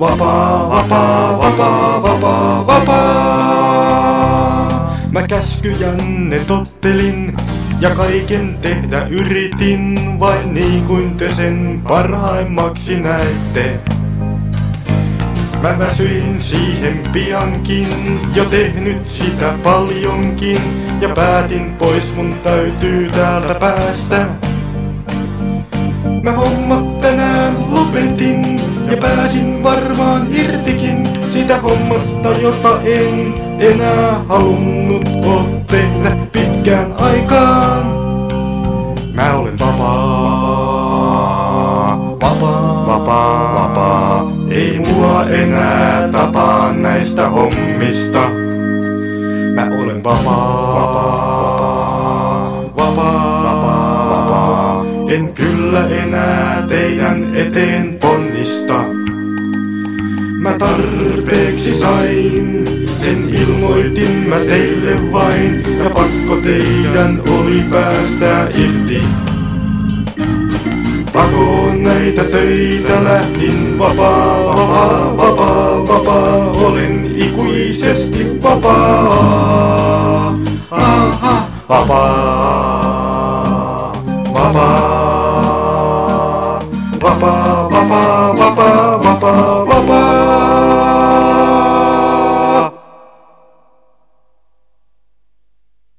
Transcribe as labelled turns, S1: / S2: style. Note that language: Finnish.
S1: vapaa, vapaa, vapaa, vapaa, vapaa. Mä käskyjänne tottelin ja kaiken tehdä yritin, vain niin kuin te sen parhaimmaksi näette. Mä väsyin siihen piankin, jo tehnyt sitä paljonkin, ja päätin pois mun täytyy täältä päästä. Mä hommat tänään lopetin, ja pääsin varmaan irtikin sitä hommasta, jota en enää halunnut oo tehdä pitkään aikaan. Mä olen vapaa, vapaa, vapaa, vapaa. Ei mua enää tapaa näistä hommista. Mä olen vapaa, vapaa, vapaa, vapaa, vapaa. En kyllä enää teidän eteen ponnista. Mä tarpeeksi sain, sen ilmoitin mä teille vain, ja pakko teidän oli päästä irti. Pakoon näitä töitä lähdin vapaa, vapaa, vapaa, vapaa, olen ikuisesti vapaa. Aha, vapaa, vapaa, vapaa, vapaa, vapaa.